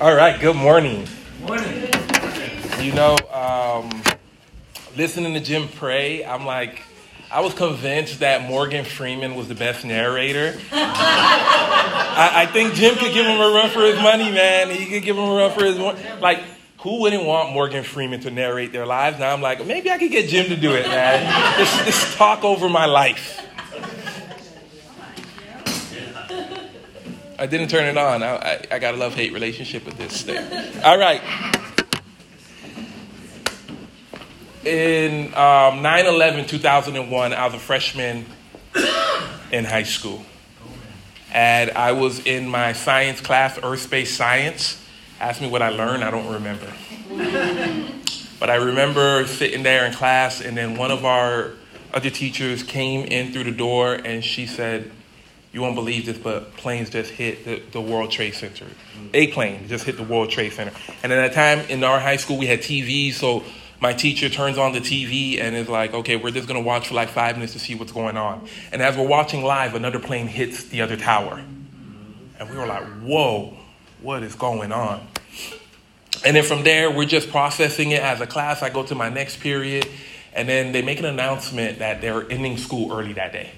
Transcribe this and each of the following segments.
All right, good morning. Morning. You know, um, listening to Jim pray, I'm like, I was convinced that Morgan Freeman was the best narrator. I, I, think Jim could give him a run for his money, man. He could give him a run for his money. Like, who wouldn't want Morgan Freeman to narrate their lives? Now I'm like, maybe I could get Jim to do it, man. Just, just talk over my life. I didn't turn it on. I, I, I got a love hate relationship with this thing. All right. In um, 9 11, 2001, I was a freshman in high school. And I was in my science class, Earth Space Science. Ask me what I learned, I don't remember. but I remember sitting there in class, and then one of our other teachers came in through the door and she said, you won't believe this, but planes just hit the, the World Trade Center. A plane just hit the World Trade Center. And at that time in our high school, we had TVs, so my teacher turns on the TV and is like, okay, we're just gonna watch for like five minutes to see what's going on. And as we're watching live, another plane hits the other tower. And we were like, whoa, what is going on? And then from there, we're just processing it as a class. I go to my next period, and then they make an announcement that they're ending school early that day.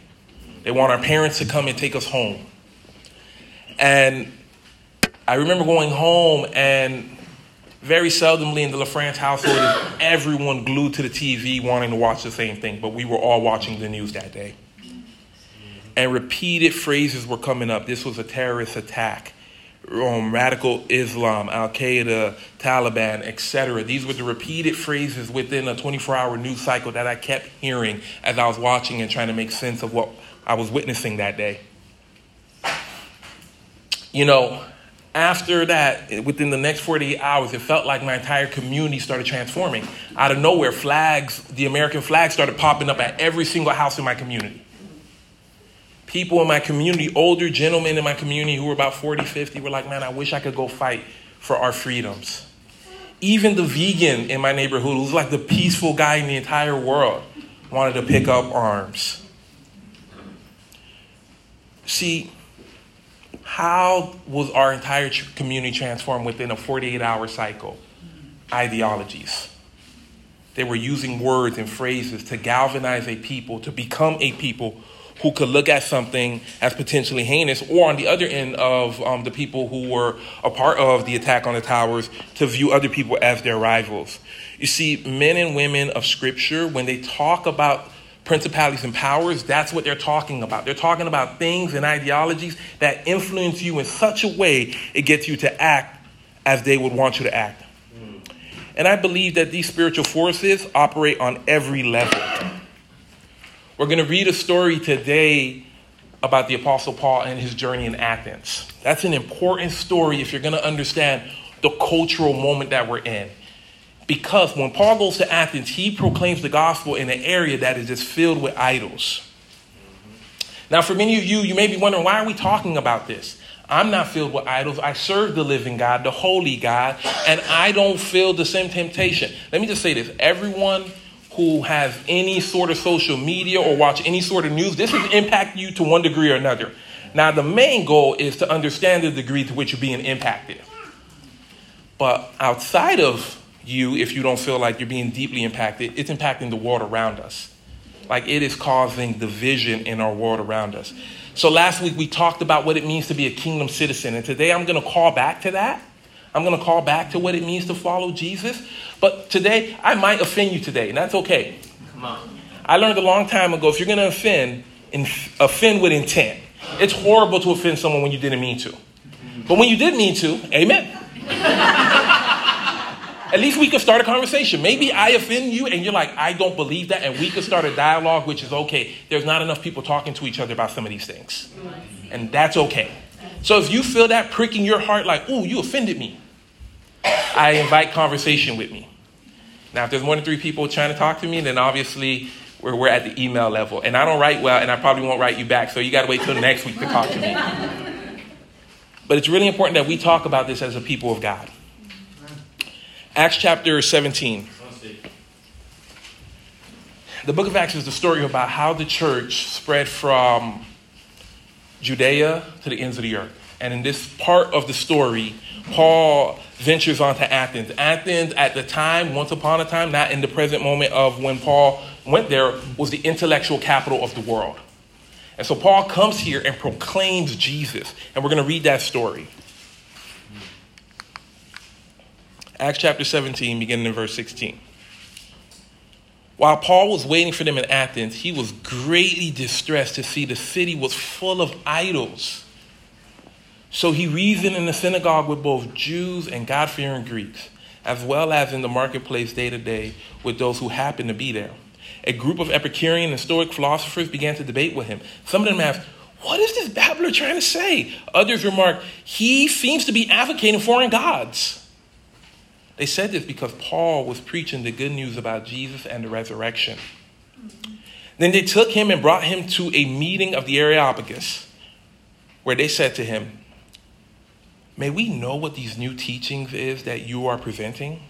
They want our parents to come and take us home. And I remember going home, and very seldomly in the LaFrance household everyone glued to the TV wanting to watch the same thing, but we were all watching the news that day. And repeated phrases were coming up. This was a terrorist attack. Um, radical Islam, Al Qaeda, Taliban, etc. These were the repeated phrases within a 24 hour news cycle that I kept hearing as I was watching and trying to make sense of what I was witnessing that day. You know, after that, within the next 48 hours, it felt like my entire community started transforming. Out of nowhere, flags, the American flag started popping up at every single house in my community. People in my community, older gentlemen in my community who were about 40, 50, were like, man, I wish I could go fight for our freedoms. Even the vegan in my neighborhood, who's like the peaceful guy in the entire world, wanted to pick up arms. See, how was our entire community transformed within a 48 hour cycle? Ideologies. They were using words and phrases to galvanize a people, to become a people who could look at something as potentially heinous, or on the other end of um, the people who were a part of the attack on the towers, to view other people as their rivals. You see, men and women of Scripture, when they talk about principalities and powers, that's what they're talking about. They're talking about things and ideologies that influence you in such a way it gets you to act as they would want you to act. Mm. And I believe that these spiritual forces operate on every level. We're going to read a story today about the Apostle Paul and his journey in Athens. That's an important story if you're going to understand the cultural moment that we're in. Because when Paul goes to Athens, he proclaims the gospel in an area that is just filled with idols. Now, for many of you, you may be wondering, why are we talking about this? I'm not filled with idols. I serve the living God, the holy God, and I don't feel the same temptation. Let me just say this everyone who has any sort of social media or watch any sort of news, this has impacted you to one degree or another. Now, the main goal is to understand the degree to which you're being impacted. But outside of you if you don't feel like you're being deeply impacted. It's impacting the world around us. Like it is causing division in our world around us. So last week we talked about what it means to be a kingdom citizen. And today I'm going to call back to that. I'm going to call back to what it means to follow Jesus. But today I might offend you today, and that's okay. Come on. I learned a long time ago if you're going to offend, offend with intent. It's horrible to offend someone when you didn't mean to. But when you did mean to, amen. At least we could start a conversation. Maybe I offend you and you're like, I don't believe that, and we could start a dialogue, which is okay. There's not enough people talking to each other about some of these things. And that's okay. So if you feel that pricking your heart, like, ooh, you offended me, I invite conversation with me. Now, if there's more than three people trying to talk to me, then obviously we're, we're at the email level. And I don't write well, and I probably won't write you back, so you got to wait till next week to talk to me. But it's really important that we talk about this as a people of God. Acts chapter 17. The book of Acts is the story about how the church spread from Judea to the ends of the earth. And in this part of the story, Paul ventures onto Athens. Athens, at the time, once upon a time, not in the present moment of when Paul went there, was the intellectual capital of the world. And so Paul comes here and proclaims Jesus. And we're going to read that story. Acts chapter 17, beginning in verse 16. While Paul was waiting for them in Athens, he was greatly distressed to see the city was full of idols. So he reasoned in the synagogue with both Jews and God fearing Greeks, as well as in the marketplace day to day with those who happened to be there. A group of Epicurean and Stoic philosophers began to debate with him. Some of them asked, What is this babbler trying to say? Others remarked, He seems to be advocating foreign gods. They said this because Paul was preaching the good news about Jesus and the resurrection. Then they took him and brought him to a meeting of the Areopagus, where they said to him, May we know what these new teachings is that you are presenting?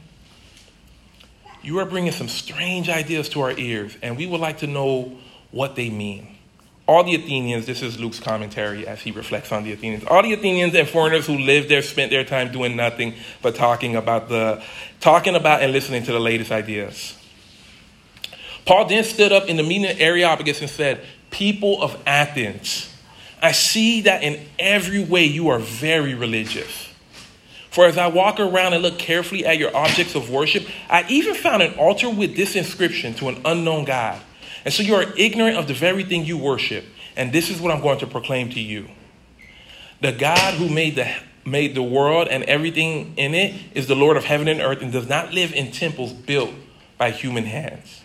You are bringing some strange ideas to our ears, and we would like to know what they mean. All the Athenians, this is Luke's commentary as he reflects on the Athenians. All the Athenians and foreigners who lived there spent their time doing nothing but talking about the talking about and listening to the latest ideas. Paul then stood up in the meeting of Areopagus and said, People of Athens, I see that in every way you are very religious. For as I walk around and look carefully at your objects of worship, I even found an altar with this inscription to an unknown God. And so you are ignorant of the very thing you worship. And this is what I'm going to proclaim to you. The God who made the made the world and everything in it is the Lord of heaven and earth and does not live in temples built by human hands.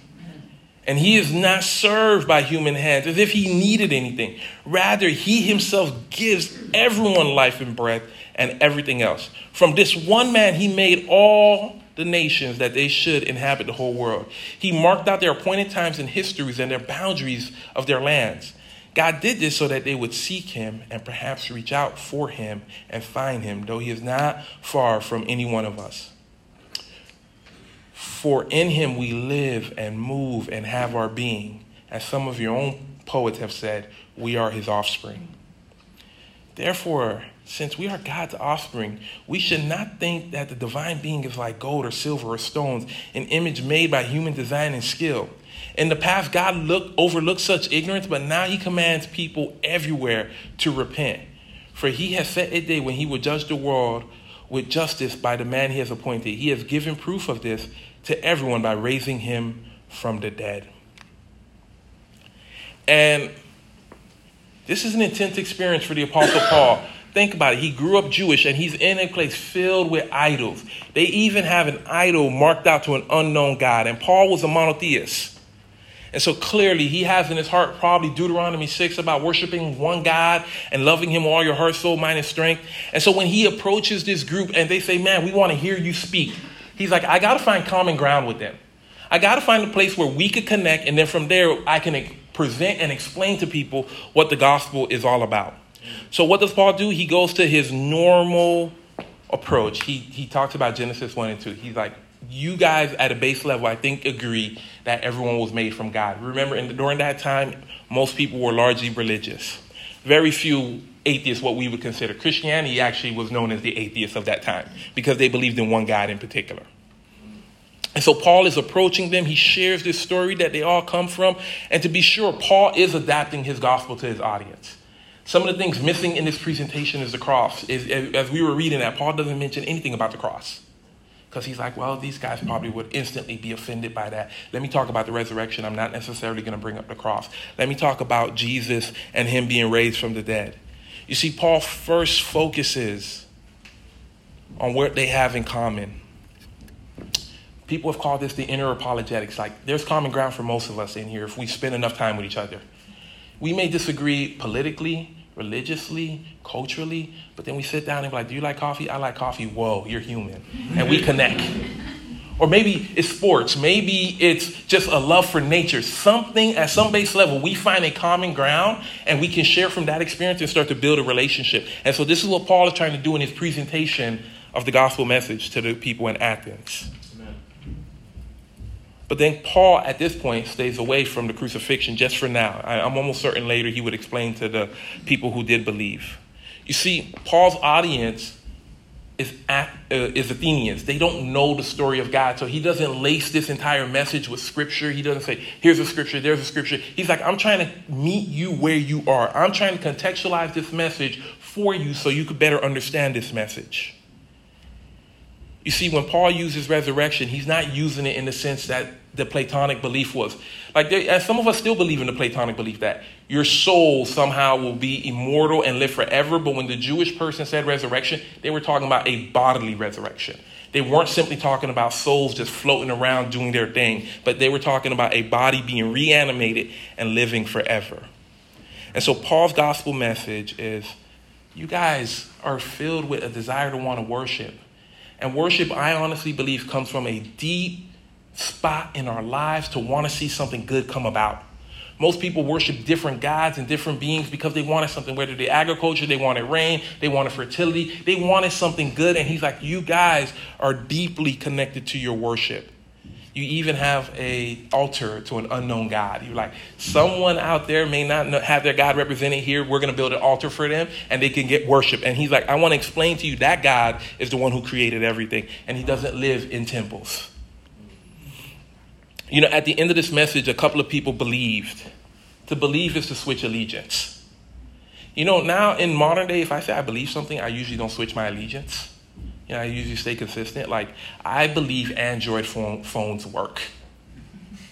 And he is not served by human hands as if he needed anything. Rather, he himself gives everyone life and breath and everything else. From this one man, he made all the nations that they should inhabit the whole world. He marked out their appointed times and histories and their boundaries of their lands. God did this so that they would seek him and perhaps reach out for him and find him, though he is not far from any one of us. For in him we live and move and have our being. As some of your own poets have said, we are his offspring. Therefore, since we are God's offspring, we should not think that the divine being is like gold or silver or stones, an image made by human design and skill. In the past, God looked, overlooked such ignorance, but now he commands people everywhere to repent. For he has set a day when he will judge the world with justice by the man he has appointed. He has given proof of this to everyone by raising him from the dead. And this is an intense experience for the Apostle Paul. Think about it. He grew up Jewish and he's in a place filled with idols. They even have an idol marked out to an unknown God. And Paul was a monotheist. And so clearly he has in his heart probably Deuteronomy 6 about worshiping one God and loving him all your heart, soul, mind, and strength. And so when he approaches this group and they say, Man, we want to hear you speak, he's like, I got to find common ground with them. I got to find a place where we could connect. And then from there, I can present and explain to people what the gospel is all about. So what does Paul do? He goes to his normal approach. He he talks about Genesis 1 and 2. He's like, you guys at a base level, I think, agree that everyone was made from God. Remember, in, during that time, most people were largely religious. Very few atheists, what we would consider. Christianity actually was known as the atheists of that time because they believed in one God in particular. And so Paul is approaching them. He shares this story that they all come from. And to be sure, Paul is adapting his gospel to his audience. Some of the things missing in this presentation is the cross. Is, as we were reading that, Paul doesn't mention anything about the cross. Because he's like, well, these guys probably would instantly be offended by that. Let me talk about the resurrection. I'm not necessarily going to bring up the cross. Let me talk about Jesus and him being raised from the dead. You see, Paul first focuses on what they have in common people have called this the inner apologetics. Like, there's common ground for most of us in here if we spend enough time with each other. We may disagree politically, religiously, culturally, but then we sit down and be like, Do you like coffee? I like coffee. Whoa, you're human. And we connect. Or maybe it's sports. Maybe it's just a love for nature. Something at some base level, we find a common ground and we can share from that experience and start to build a relationship. And so, this is what Paul is trying to do in his presentation of the gospel message to the people in Athens. But then Paul, at this point, stays away from the crucifixion just for now. I, am almost certain later he would explain to the people who did believe. You see, Paul's audience is, uh, is Athenians. They don't know the story of God, so he doesn't lace this entire message with scripture. He doesn't say, here's a scripture, there's a scripture. He's like, I'm trying to meet you where you are. I'm trying to contextualize this message for you so you could better understand this message. You see, when Paul uses resurrection, he's not using it in the sense that the Platonic belief was. Like, as some of us still believe in the Platonic belief that your soul somehow will be immortal and live forever. But when the Jewish person said resurrection, they were talking about a bodily resurrection. They weren't simply talking about souls just floating around doing their thing, but they were talking about a body being reanimated and living forever. And so Paul's gospel message is you guys are filled with a desire to want to worship. And worship, I honestly believe, comes from a deep spot in our lives to want to see something good come about. Most people worship different gods and different beings because they wanted something, whether they agriculture, they wanted rain, they wanted fertility, they wanted something good. And he's like, You guys are deeply connected to your worship. You even have a altar to an unknown God. You're like, someone out there may not have their God represented here. We're going to build an altar for them and they can get worship. And he's like, I want to explain to you that God is the one who created everything and he doesn't live in temples. You know, at the end of this message, a couple of people believed. To believe is to switch allegiance. You know, now in modern day, if I say I believe something, I usually don't switch my allegiance. You know, I usually stay consistent. Like, I believe Android phone, phones work.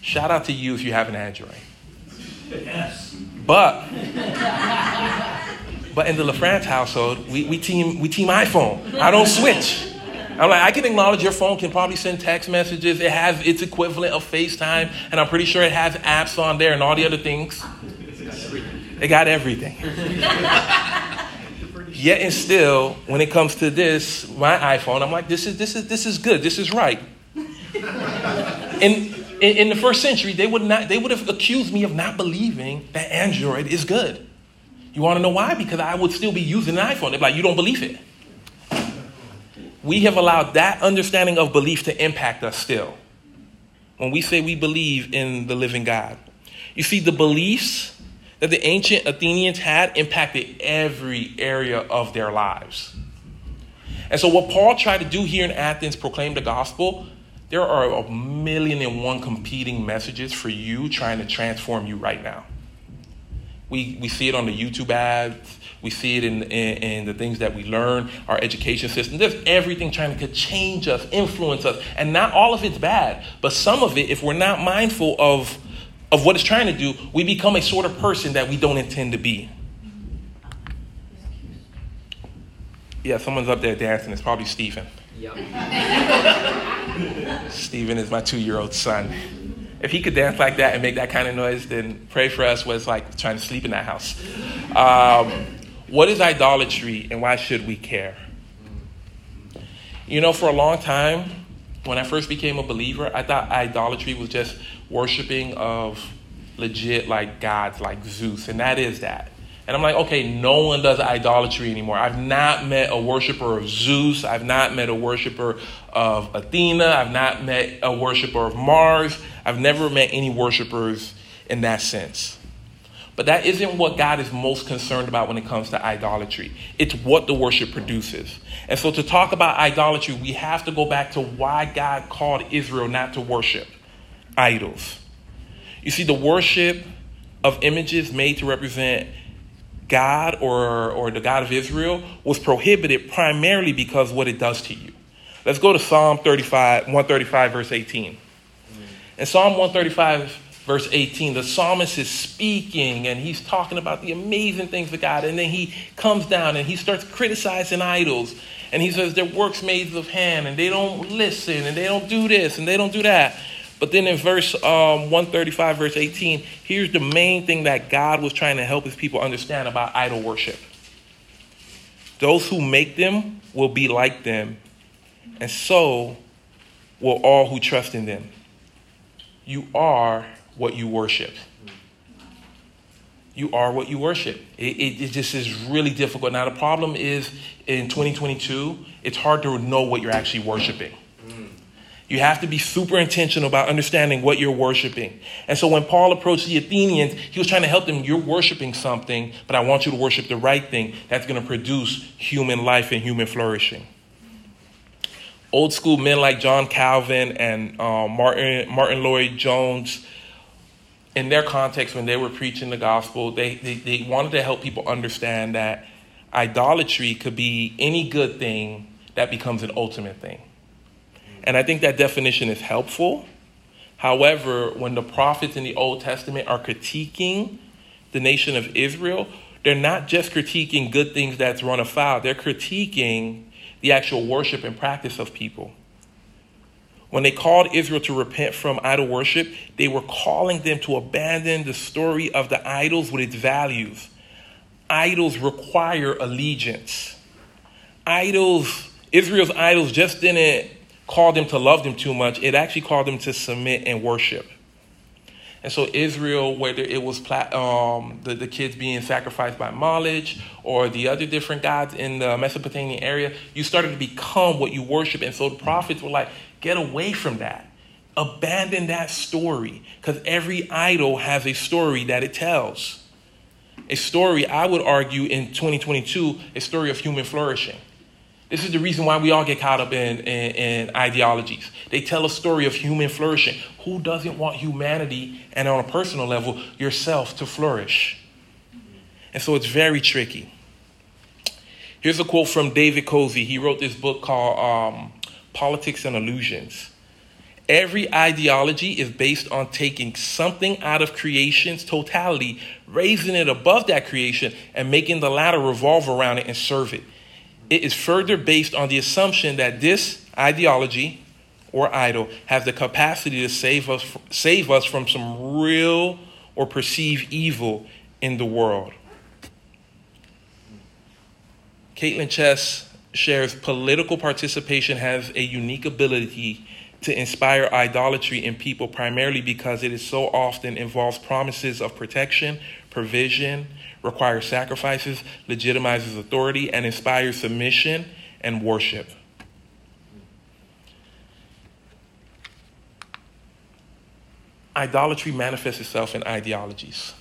Shout out to you if you have an Android. Yes. But, but in the LaFrance household, we, we, team, we team iPhone. I don't switch. I'm like, I can acknowledge your phone can probably send text messages. It has its equivalent of FaceTime, and I'm pretty sure it has apps on there and all the other things. It got everything. Yet and still, when it comes to this, my iPhone, I'm like, this is this is this is good. This is right. in, in, in the first century, they would not they would have accused me of not believing that Android is good. You want to know why? Because I would still be using an iPhone. They're like, you don't believe it we have allowed that understanding of belief to impact us still. When we say we believe in the living God, you see, the beliefs that the ancient Athenians had impacted every area of their lives. And so, what Paul tried to do here in Athens, proclaim the gospel, there are a million and one competing messages for you trying to transform you right now. We, we see it on the YouTube ads. We see it in, in, in, the things that we learn, our education system. There's everything trying to change us, influence us. And not all of it's bad, but some of it, if we're not mindful of, of what it's trying to do, we become a sort of person that we don't intend to be. Yeah, someone's up there dancing. It's probably Stephen. Yep. Stephen is my two year old son. If he could dance like that and make that kind of noise, then pray for us was like trying to sleep in that house. Um, what is idolatry and why should we care? You know, for a long time, when I first became a believer, I thought idolatry was just worshiping of legit like gods like Zeus, and that is that. And I'm like, okay, no one does idolatry anymore. I've not met a worshiper of Zeus. I've not met a worshiper of Athena. I've not met a worshiper of Mars. I've never met any worshipers in that sense. But that isn't what God is most concerned about when it comes to idolatry. It's what the worship produces. And so to talk about idolatry, we have to go back to why God called Israel not to worship idols. You see, the worship of images made to represent God or, or the God of Israel was prohibited primarily because what it does to you. Let's go to Psalm 35, 135, verse 18. In Psalm 135, verse 18, the psalmist is speaking and he's talking about the amazing things of God. And then he comes down and he starts criticizing idols. And he says, They're works made of hand and they don't listen and they don't do this and they don't do that. But then in verse um, 135, verse 18, here's the main thing that God was trying to help his people understand about idol worship. Those who make them will be like them, and so will all who trust in them. You are what you worship. You are what you worship. It, it, it, just is really difficult. Now, the problem is in 2022, it's hard to know what you're actually worshiping. You have to be super intentional about understanding what you're worshiping. And so when Paul approached the Athenians, he was trying to help them. You're worshiping something, but I want you to worship the right thing that's going to produce human life and human flourishing. Old school men like John Calvin and uh, Martin, Martyn Lloyd-Jones, in their context, when they were preaching the gospel, they, they, they wanted to help people understand that idolatry could be any good thing that becomes an ultimate thing. And I think that definition is helpful. However, when the prophets in the Old Testament are critiquing the nation of Israel, they're not just critiquing good things that's run afoul, they're critiquing the actual worship and practice of people. When they called Israel to repent from idol worship, they were calling them to abandon the story of the idols with its values. Idols require allegiance. Idols, Israel's idols just didn't called them to love them too much. It actually called them to submit and worship. And so Israel, whether it was um, the, the kids being sacrificed by Molech or the other different gods in the Mesopotamian area, you started to become what you worship. And so the prophets were like, get away from that. Abandon that story. Because every idol has a story that it tells. A story, I would argue, in 2022, a story of human flourishing. This is the reason why we all get caught up in, in, in, ideologies. They tell a story of human flourishing. Who doesn't want humanity and, on a personal level, yourself to flourish? And so it's very tricky. Here's a quote from David Koyzis. He wrote this book called um, Politics and Illusions. Every ideology is based on taking something out of creation's totality, raising it above that creation, and making the latter revolve around it and serve it it is further based on the assumption that this ideology or idol has the capacity to save us, save us from some real or perceived evil in the world. Kaitlyn Schiess shares political participation has a unique ability to inspire idolatry in people primarily because it is so often involves promises of protection, provision, requires sacrifices, legitimizes authority, and inspires submission and worship. Idolatry manifests itself in ideologies.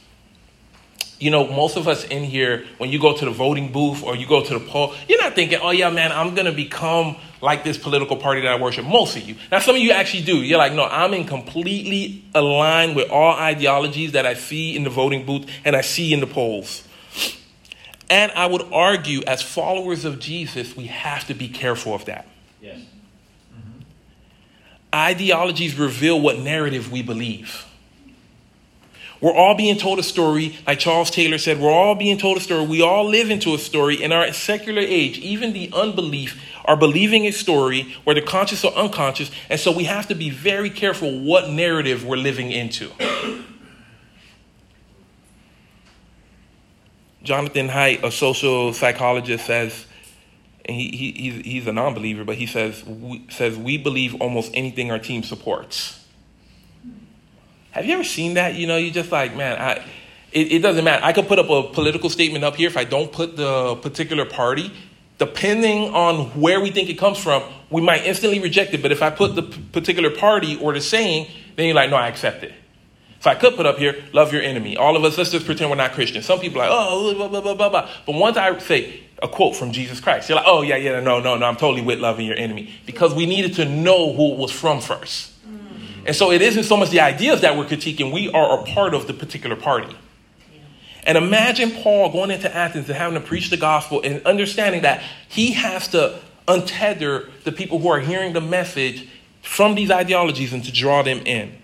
You know, most of us in here, when you go to the voting booth or you go to the poll, you're not thinking, oh, yeah, man, I'm going to become like this political party that I worship. Most of you. Now, some of you actually do. You're like, no, I'm in completely aligned with all ideologies that I see in the voting booth and I see in the polls. And I would argue, as followers of Jesus, we have to be careful of that. Yes. Mm-hmm. Ideologies reveal what narrative we believe. We're all being told a story, like Charles Taylor said, we're all being told a story. We all live into a story. In our secular age, even the unbelief are believing a story, whether conscious or unconscious. And so we have to be very careful what narrative we're living into. Jonathan Haidt, a social psychologist, says, and he, he, he's, he's a non believer, but he says we, says, we believe almost anything our team supports. Have you ever seen that? You know, you just like, man, I, it, it doesn't matter. I could put up a political statement up here if I don't put the particular party. Depending on where we think it comes from, we might instantly reject it. But if I put the particular party or the saying, then you're like, no, I accept it. So I could put up here, love your enemy. All of us, let's just pretend we're not Christians. Some people are like, oh, blah, blah, blah, blah. But once I say a quote from Jesus Christ, you're like, oh, yeah, yeah, no, no, no, I'm totally with loving your enemy. Because we needed to know who it was from first. And so it isn't so much the ideas that we're critiquing, we are a part of the particular party. And imagine Paul going into Athens and having to preach the gospel and understanding that he has to untether the people who are hearing the message from these ideologies and to draw them in.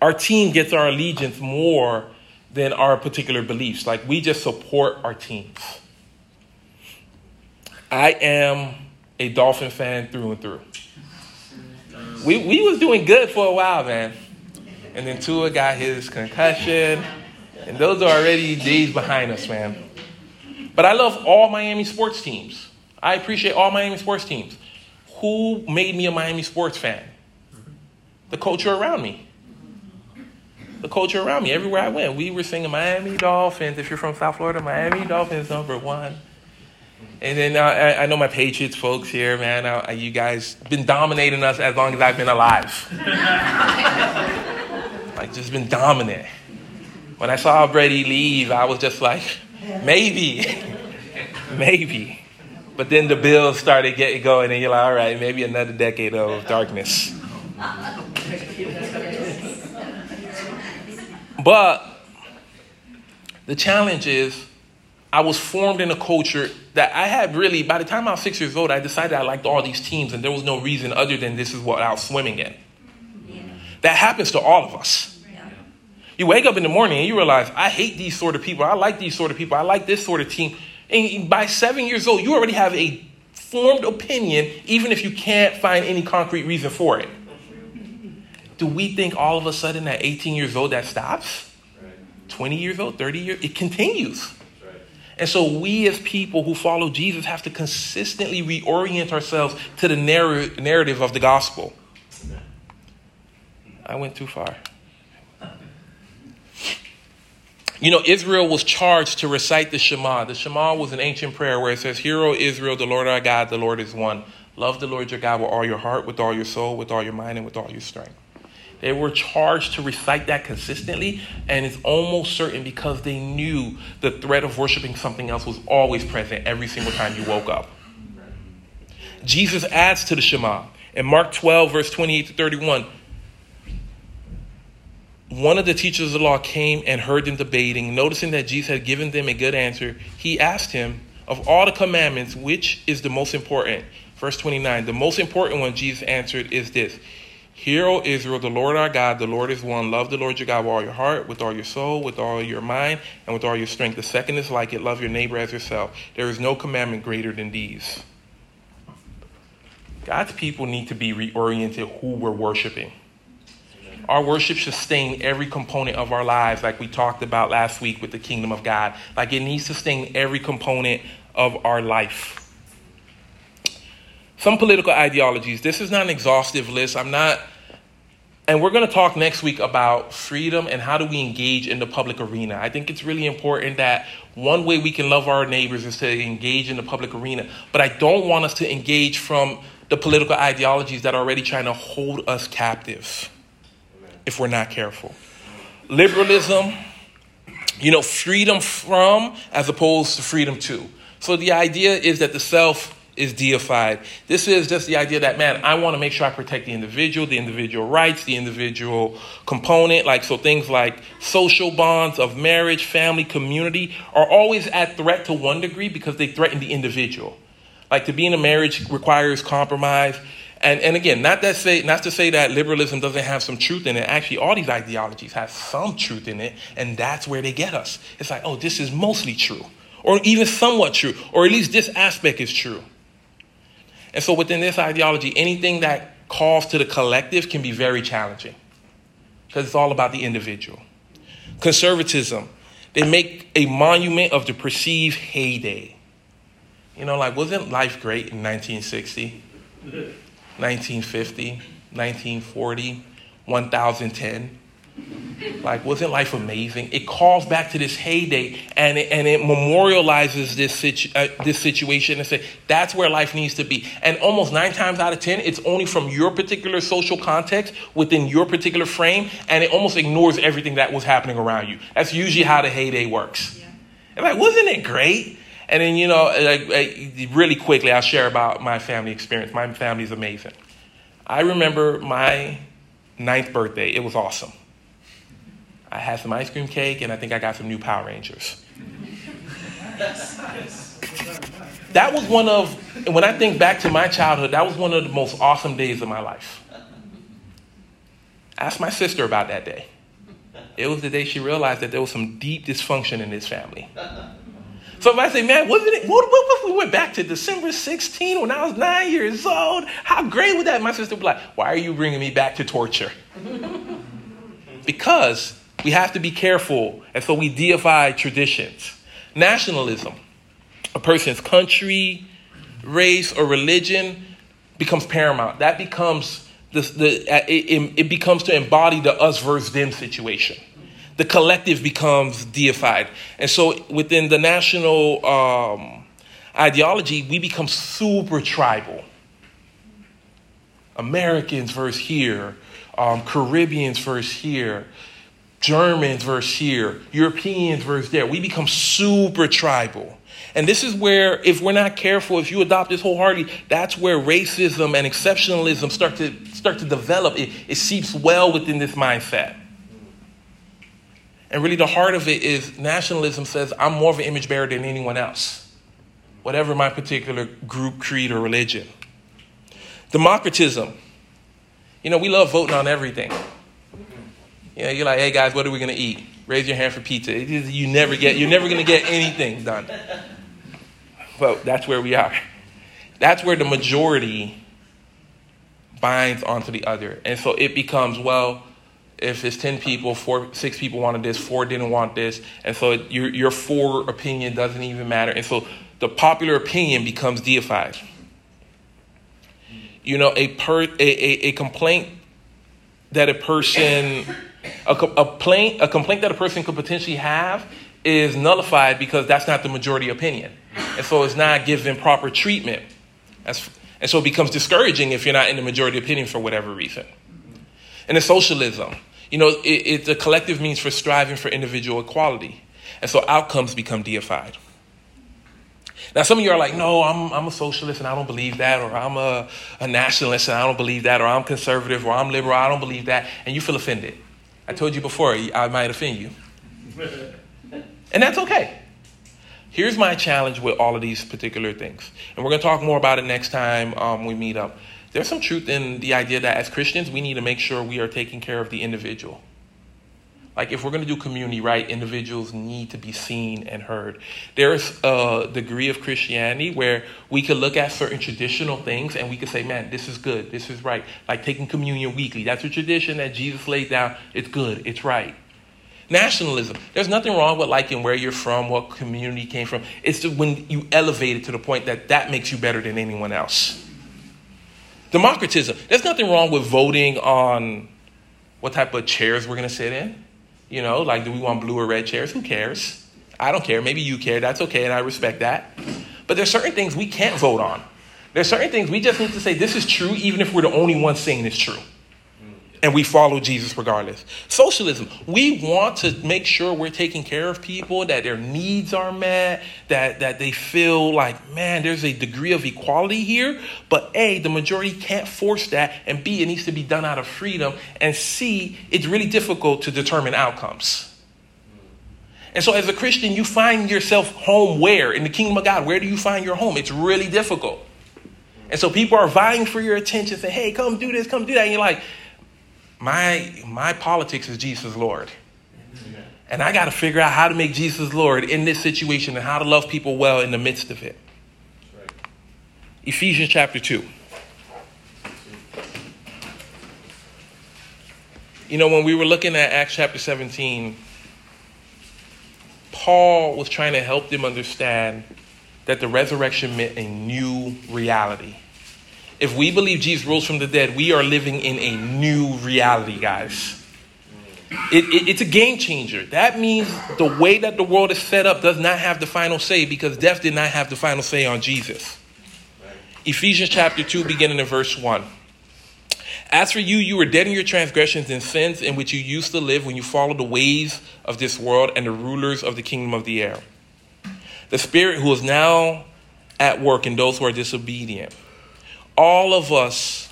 Our team gets our allegiance more than our particular beliefs. Like we just support our teams. I am a Dolphin fan through and through we, we was doing good for a while, man. And then Tua got his concussion. And those are already days behind us, man. But I love all Miami sports teams. I appreciate all Miami sports teams. Who made me a Miami sports fan? The culture around me. The culture around me. Everywhere I went, we were singing Miami Dolphins. If you're from South Florida, Miami Dolphins number one. And then uh, I, I, know my Patriots folks here, man. Uh, you guys been dominating us as long as I've been alive. like just been dominant. When I saw Brady leave, I was just like, maybe, maybe. But then the Bills started getting going, and you're like, all right, maybe another decade of darkness. But the challenge is, I was formed in a culture that I had really, by the time I was six years old, I decided I liked all these teams, and there was no reason other than this is what I was swimming in. Yeah. That happens to all of us. Yeah. You wake up in the morning and you realize, I hate these sort of people. I like these sort of people. I like this sort of team. And by seven years old, you already have a formed opinion, even if you can't find any concrete reason for it. Do we think all of a sudden at 18 years old that stops? 20 years old, 30 years? It continues. And so we as people who follow Jesus have to consistently reorient ourselves to the narr- narrative of the gospel. I went too far. You know, Israel was charged to recite the Shema. The Shema was an ancient prayer where it says, Hear, O Israel, the Lord our God, the Lord is one. Love the Lord your God with all your heart, with all your soul, with all your mind, and with all your strength. They were charged to recite that consistently, and it's almost certain because they knew the threat of worshiping something else was always present every single time you woke up. Jesus adds to the Shema. In Mark 12, verse 28 to 31, one of the teachers of the law came and heard them debating. Noticing that Jesus had given them a good answer, he asked him, Of all the commandments, which is the most important? Verse 29 The most important one, Jesus answered, is this Hear, O Israel, the Lord our God, the Lord is one. Love the Lord your God with all your heart, with all your soul, with all your mind, and with all your strength. The second is like it love your neighbor as yourself. There is no commandment greater than these. God's people need to be reoriented who we're worshiping. Our worship should stain every component of our lives, like we talked about last week with the kingdom of God. Like it needs to stain every component of our life. Some political ideologies. This is not an exhaustive list. I'm not. And we're going to talk next week about freedom and how do we engage in the public arena. I think it's really important that one way we can love our neighbors is to engage in the public arena. But I don't want us to engage from the political ideologies that are already trying to hold us captive if we're not careful. Liberalism, you know, freedom from as opposed to freedom to. So the idea is that the self is deified. This is just the idea that, man, I want to make sure I protect the individual, the individual rights, the individual component. Like, so things like social bonds of marriage, family, community are always at threat to one degree because they threaten the individual. Like, to be in a marriage requires compromise. And, and again, not that say not to say that liberalism doesn't have some truth in it. Actually, all these ideologies have some truth in it, and that's where they get us. It's like, oh, this is mostly true, or even somewhat true, or at least this aspect is true. And so within this ideology, anything that calls to the collective can be very challenging because it's all about the individual. Conservatism, they make a monument of the perceived heyday. You know, like, wasn't life great in 1960? 1950, 1940, 1010. Like, wasn't life amazing? It calls back to this heyday and it, and it memorializes this, situ, uh, this situation and say, that's where life needs to be. And almost nine times out of ten, it's only from your particular social context within your particular frame, and it almost ignores everything that was happening around you. That's usually how the heyday works. Yeah. And like, wasn't it great? And then, you know, like, really quickly, I'll share about my family experience. My family's amazing. I remember my ninth birthday, it was awesome. I had some ice cream cake, and I think I got some new Power Rangers. that was one of, when I think back to my childhood, that was one of the most awesome days of my life. Ask my sister about that day. It was the day she realized that there was some deep dysfunction in this family. So if I say, man, wasn't it? What, if we went back to December 16 when I was nine years old? How great would that? My sister would be like, why are you bringing me back to torture? because we have to be careful, and so we deify traditions. Nationalism, a person's country, race, or religion becomes paramount. That becomes the, the it, it becomes to embody the us versus them situation the collective becomes deified. And so within the national um, ideology, we become super tribal. Americans versus here, um, Caribbeans versus here, Germans versus here, Europeans versus there. We become super tribal. And this is where, if we're not careful, if you adopt this wholeheartedly, that's where racism and exceptionalism start to start to develop. It, it seeps well within this mindset. And really, the heart of it is nationalism says, I'm more of an image bearer than anyone else, whatever my particular group, creed, or religion. Democratism. You know, we love voting on everything. You know, you're like, hey guys, what are we to eat? Raise your hand for pizza. you never get, you're never to get anything done. But that's where we are. That's where the majority binds onto the other. And so it becomes, well, if it's 10 people, four, six people wanted this, four didn't want this. And so it, your, your four opinion doesn't even matter. And so the popular opinion becomes deified. You know, a, per, a, a, a complaint that a person, a, a, plaint, a complaint that a person could potentially have is nullified because that's not the majority opinion. And so it's not given proper treatment. And so it becomes discouraging if you're not in the majority opinion for whatever reason. And the socialism, you know, it, it's a collective means for striving for individual equality. And so outcomes become deified. Now, some of you are like, no, I'm, I'm a socialist and I don't believe that, or I'm a, a nationalist and I don't believe that, or I'm conservative, or I'm liberal, I don't believe that, and you feel offended. I told you before, I might offend you. And that's okay. Here's my challenge with all of these particular things. And we're going to talk more about it next time um, we meet up. There's some truth in the idea that as Christians, we need to make sure we are taking care of the individual. Like, if we're going to do community right, individuals need to be seen and heard. There's a degree of Christianity where we could look at certain traditional things and we could say, man, this is good, this is right. Like taking communion weekly. That's a tradition that Jesus laid down. It's good, it's right. Nationalism. There's nothing wrong with liking where you're from, what community came from. It's just when you elevate it to the point that that makes you better than anyone else. Democratism. There's nothing wrong with voting on what type of chairs we're going to sit in. You know, like, do we want blue or red chairs? Who cares? I don't care. Maybe you care. That's okay, and I respect that. But there's certain things we can't vote on. There's certain things we just need to say this is true, even if we're the only ones saying it's true and we follow Jesus regardless. Socialism, we want to make sure we're taking care of people, that their needs are met, that, that they feel like, man, there's a degree of equality here. But A, the majority can't force that, and B, it needs to be done out of freedom, and C, it's really difficult to determine outcomes. And so, as a Christian, you find yourself home where? In the kingdom of God, where do you find your home? It's really difficult. And so, people are vying for your attention, saying, hey, come do this, come do that. And you're like, my my politics is Jesus Lord. And I got to figure out how to make Jesus Lord in this situation and how to love people well in the midst of it. Right. Ephesians chapter 2. You know, when we were looking at Acts chapter 17, Paul was trying to help them understand that the resurrection meant a new reality if we believe Jesus rose from the dead, we are living in a new reality, guys. It, it, it's a game changer. That means the way that the world is set up does not have the final say because death did not have the final say on Jesus. Ephesians chapter 2, beginning in verse 1. As for you, you were dead in your transgressions and sins in which you used to live when you followed the ways of this world and the rulers of the kingdom of the air. The Spirit who is now at work in those who are disobedient all of us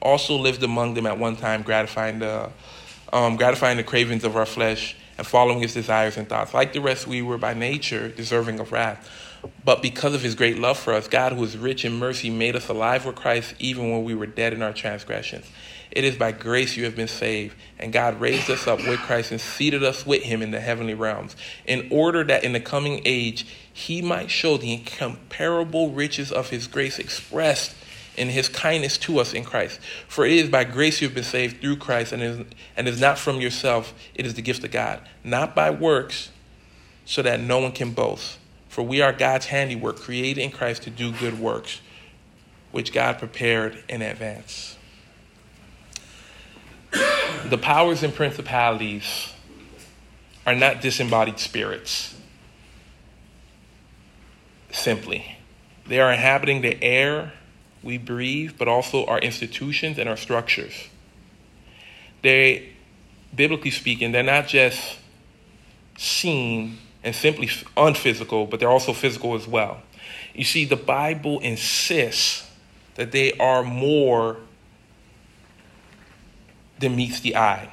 also lived among them at one time, gratifying the, um, gratifying the cravings of our flesh and following its desires and thoughts. Like the rest, we were by nature deserving of wrath. But because of his great love for us, God, who is rich in mercy, made us alive with Christ even when we were dead in our transgressions. It is by grace you have been saved, and God raised us up with Christ and seated us with him in the heavenly realms, in order that in the coming age he might show the incomparable riches of his grace expressed in his kindness to us in Christ. For it is by grace you have been saved through Christ, and is, and is not from yourself, it is the gift of God, not by works, so that no one can boast. For we are God's handiwork, created in Christ to do good works, which God prepared in advance. the powers and principalities are not disembodied spirits, simply They are inhabiting the air we breathe, but also our institutions and our structures. They, biblically speaking, they're not just seen and simply unphysical, but they're also physical as well. You see, the Bible insists that they are more than meets the eye.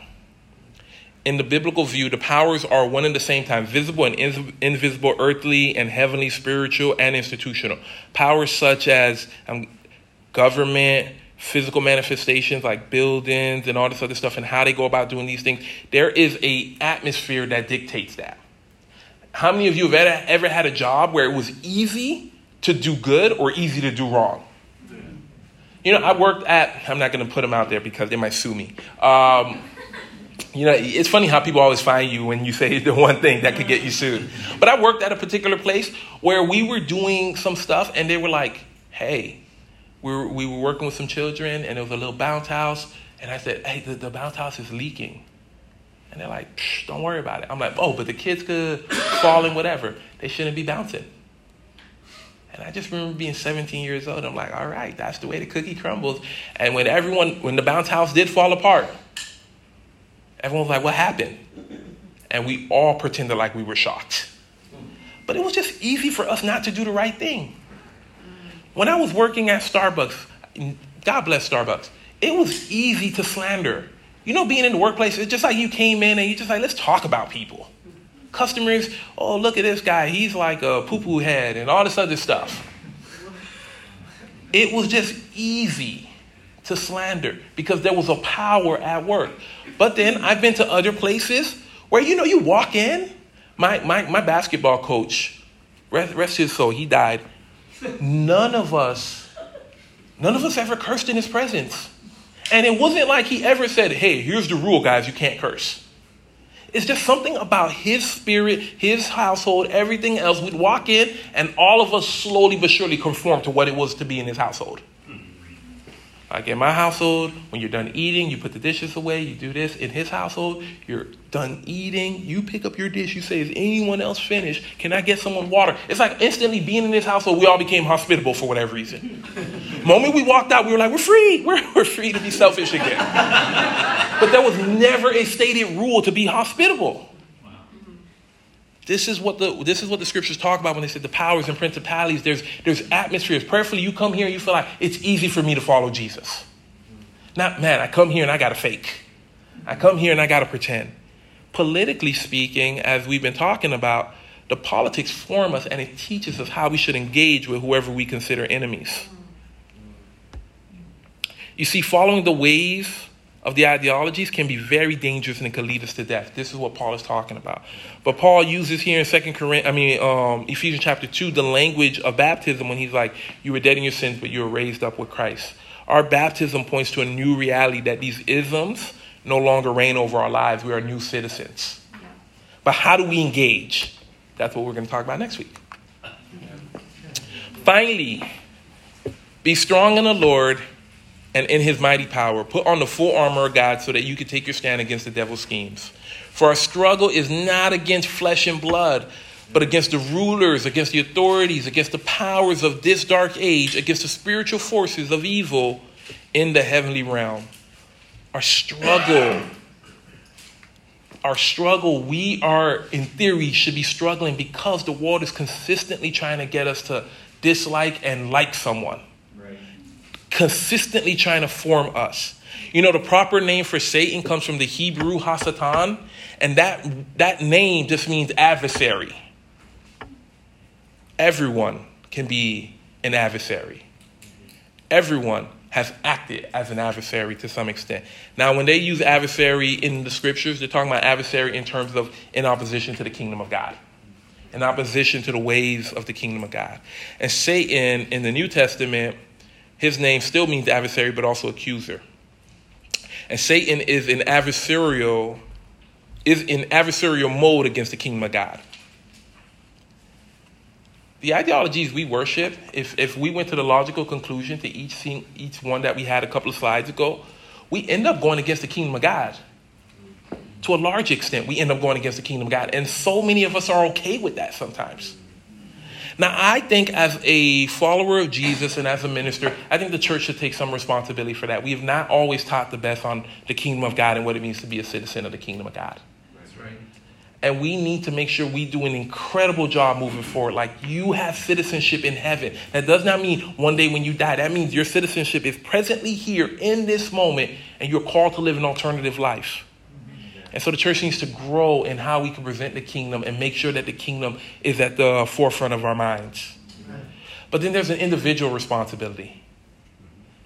In the biblical view, the powers are one and the same time visible and invisible, earthly and heavenly, spiritual and institutional. Powers such as um, government, physical manifestations like buildings and all this other stuff, and how they go about doing these things. There is a atmosphere that dictates that. How many of you have ever, ever had a job where it was easy to do good or easy to do wrong? You know, I worked at, I'm not going to put them out there because they might sue me. Um, you know, it's funny how people always find you when you say the one thing that could get you sued. But I worked at a particular place where we were doing some stuff and they were like, hey, we were, we were working with some children and it was a little bounce house. And I said, hey, the, the bounce house is leaking. And they're like, don't worry about it. I'm like, oh, but the kids could fall and whatever. They shouldn't be bouncing. And I just remember being 17 years old. I'm like, all right, that's the way the cookie crumbles. And when everyone, when the bounce house did fall apart, everyone was like, what happened? And we all pretended like we were shocked. But it was just easy for us not to do the right thing. When I was working at Starbucks, God bless Starbucks, it was easy to slander you know, being in the workplace, it's just like you came in and you just like, let's talk about people. Customers, oh, look at this guy. He's like a poo poo head and all this other stuff. It was just easy to slander because there was a power at work. But then I've been to other places where, you know, you walk in. My, my, my basketball coach, rest, rest his soul, he died. None of us, none of us ever cursed in his presence. And it wasn't like he ever said, hey, here's the rule, guys, you can't curse. It's just something about his spirit, his household, everything else. We'd walk in, and all of us slowly but surely conform to what it was to be in his household. Like in my household, when you're done eating, you put the dishes away, you do this. In his household, you're done eating, you pick up your dish, you say, Is anyone else finished? Can I get someone water? It's like instantly being in this household, we all became hospitable for whatever reason. moment we walked out, we were like, We're free. We're, we're free to be selfish again. but there was never a stated rule to be hospitable. This is what the this is what the scriptures talk about when they said the powers and principalities. There's there's atmospheres. Prayerfully, you come here and you feel like it's easy for me to follow Jesus. Not man, I come here and I gotta fake. I come here and I gotta pretend. Politically speaking, as we've been talking about, the politics form us and it teaches us how we should engage with whoever we consider enemies. You see, following the ways of the ideologies can be very dangerous and it can lead us to death. This is what Paul is talking about. But Paul uses here in Second Corinthians, I mean um, Ephesians chapter two, the language of baptism when he's like, "You were dead in your sins, but you were raised up with Christ." Our baptism points to a new reality that these isms no longer reign over our lives. We are new citizens. But how do we engage? That's what we're going to talk about next week. Finally, be strong in the Lord and in his mighty power. Put on the full armor of God so that you can take your stand against the devil's schemes. For our struggle is not against flesh and blood, but against the rulers, against the authorities, against the powers of this dark age, against the spiritual forces of evil in the heavenly realm. Our struggle, our struggle, we are, in theory, should be struggling because the world is consistently trying to get us to dislike and like someone consistently trying to form us. You know, the proper name for Satan comes from the Hebrew Hasatan, and that, that name just means adversary. Everyone can be an adversary. Everyone has acted as an adversary to some extent. Now, when they use adversary in the scriptures, they're talking about adversary in terms of in opposition to the kingdom of God, in opposition to the ways of the kingdom of God. And Satan in the New Testament his name still means adversary, but also accuser. And Satan is in adversarial, is in adversarial mode against the kingdom of God. The ideologies we worship, if, if we went to the logical conclusion to each, each one that we had a couple of slides ago, we end up going against the kingdom of God. To a large extent, we end up going against the kingdom of God. And so many of us are okay with that sometimes. Now, I think as a follower of Jesus and as a minister, I think the church should take some responsibility for that. We have not always taught the best on the kingdom of God and what it means to be a citizen of the kingdom of God. That's right. And we need to make sure we do an incredible job moving forward. Like you have citizenship in heaven. That does not mean one day when you die. That means your citizenship is presently here in this moment and you're called to live an alternative life. And so the church needs to grow in how we can present the kingdom and make sure that the kingdom is at the forefront of our minds. But then there's an individual responsibility.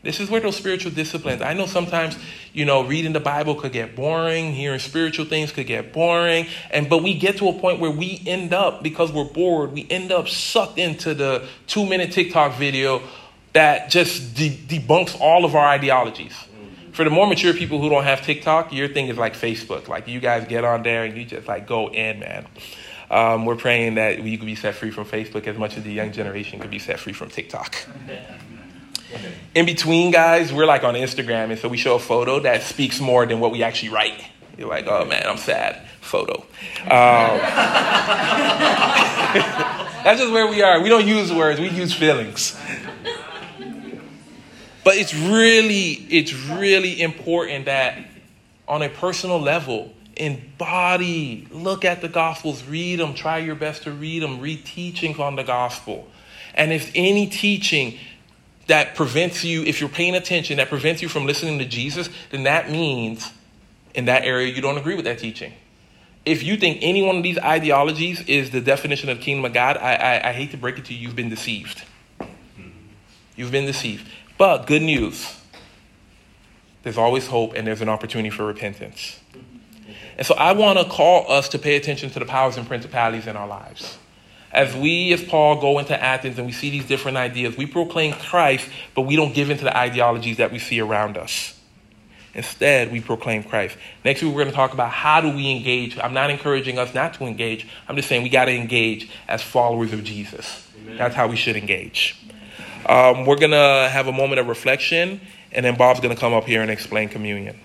This is where those spiritual disciplines. I know sometimes, you know, reading the Bible could get boring, hearing spiritual things could get boring, and but we get to a point where we end up because we're bored, we end up sucked into the 2-minute TikTok video that just de- debunks all of our ideologies for the more mature people who don't have TikTok, your thing is like Facebook. Like you guys get on there and you just like go in, man. Um, we're praying that you could be set free from Facebook as much as the young generation could be set free from TikTok. In between, guys, we're like on Instagram, and so we show a photo that speaks more than what we actually write. You're like, oh man, I'm sad. Photo. Um, that's just where we are. We don't use words, we use feelings. But it's really, it's really important that on a personal level, embody, look at the Gospels, read them, try your best to read them, read teachings on the Gospel. And if any teaching that prevents you, if you're paying attention, that prevents you from listening to Jesus, then that means in that area you don't agree with that teaching. If you think any one of these ideologies is the definition of kingdom of God, I, I, I hate to break it to you, you've been deceived. You've been deceived. But good news there's always hope and there's an opportunity for repentance. And so I want to call us to pay attention to the powers and principalities in our lives. As we, as Paul, go into Athens and we see these different ideas, we proclaim Christ, but we don't give into the ideologies that we see around us. Instead, we proclaim Christ. Next week, we're going to talk about how do we engage. I'm not encouraging us not to engage. I'm just saying we got to engage as followers of Jesus. Amen. That's how we should engage. Um, we're going to have a moment of reflection, and then Bob's going to come up here and explain communion.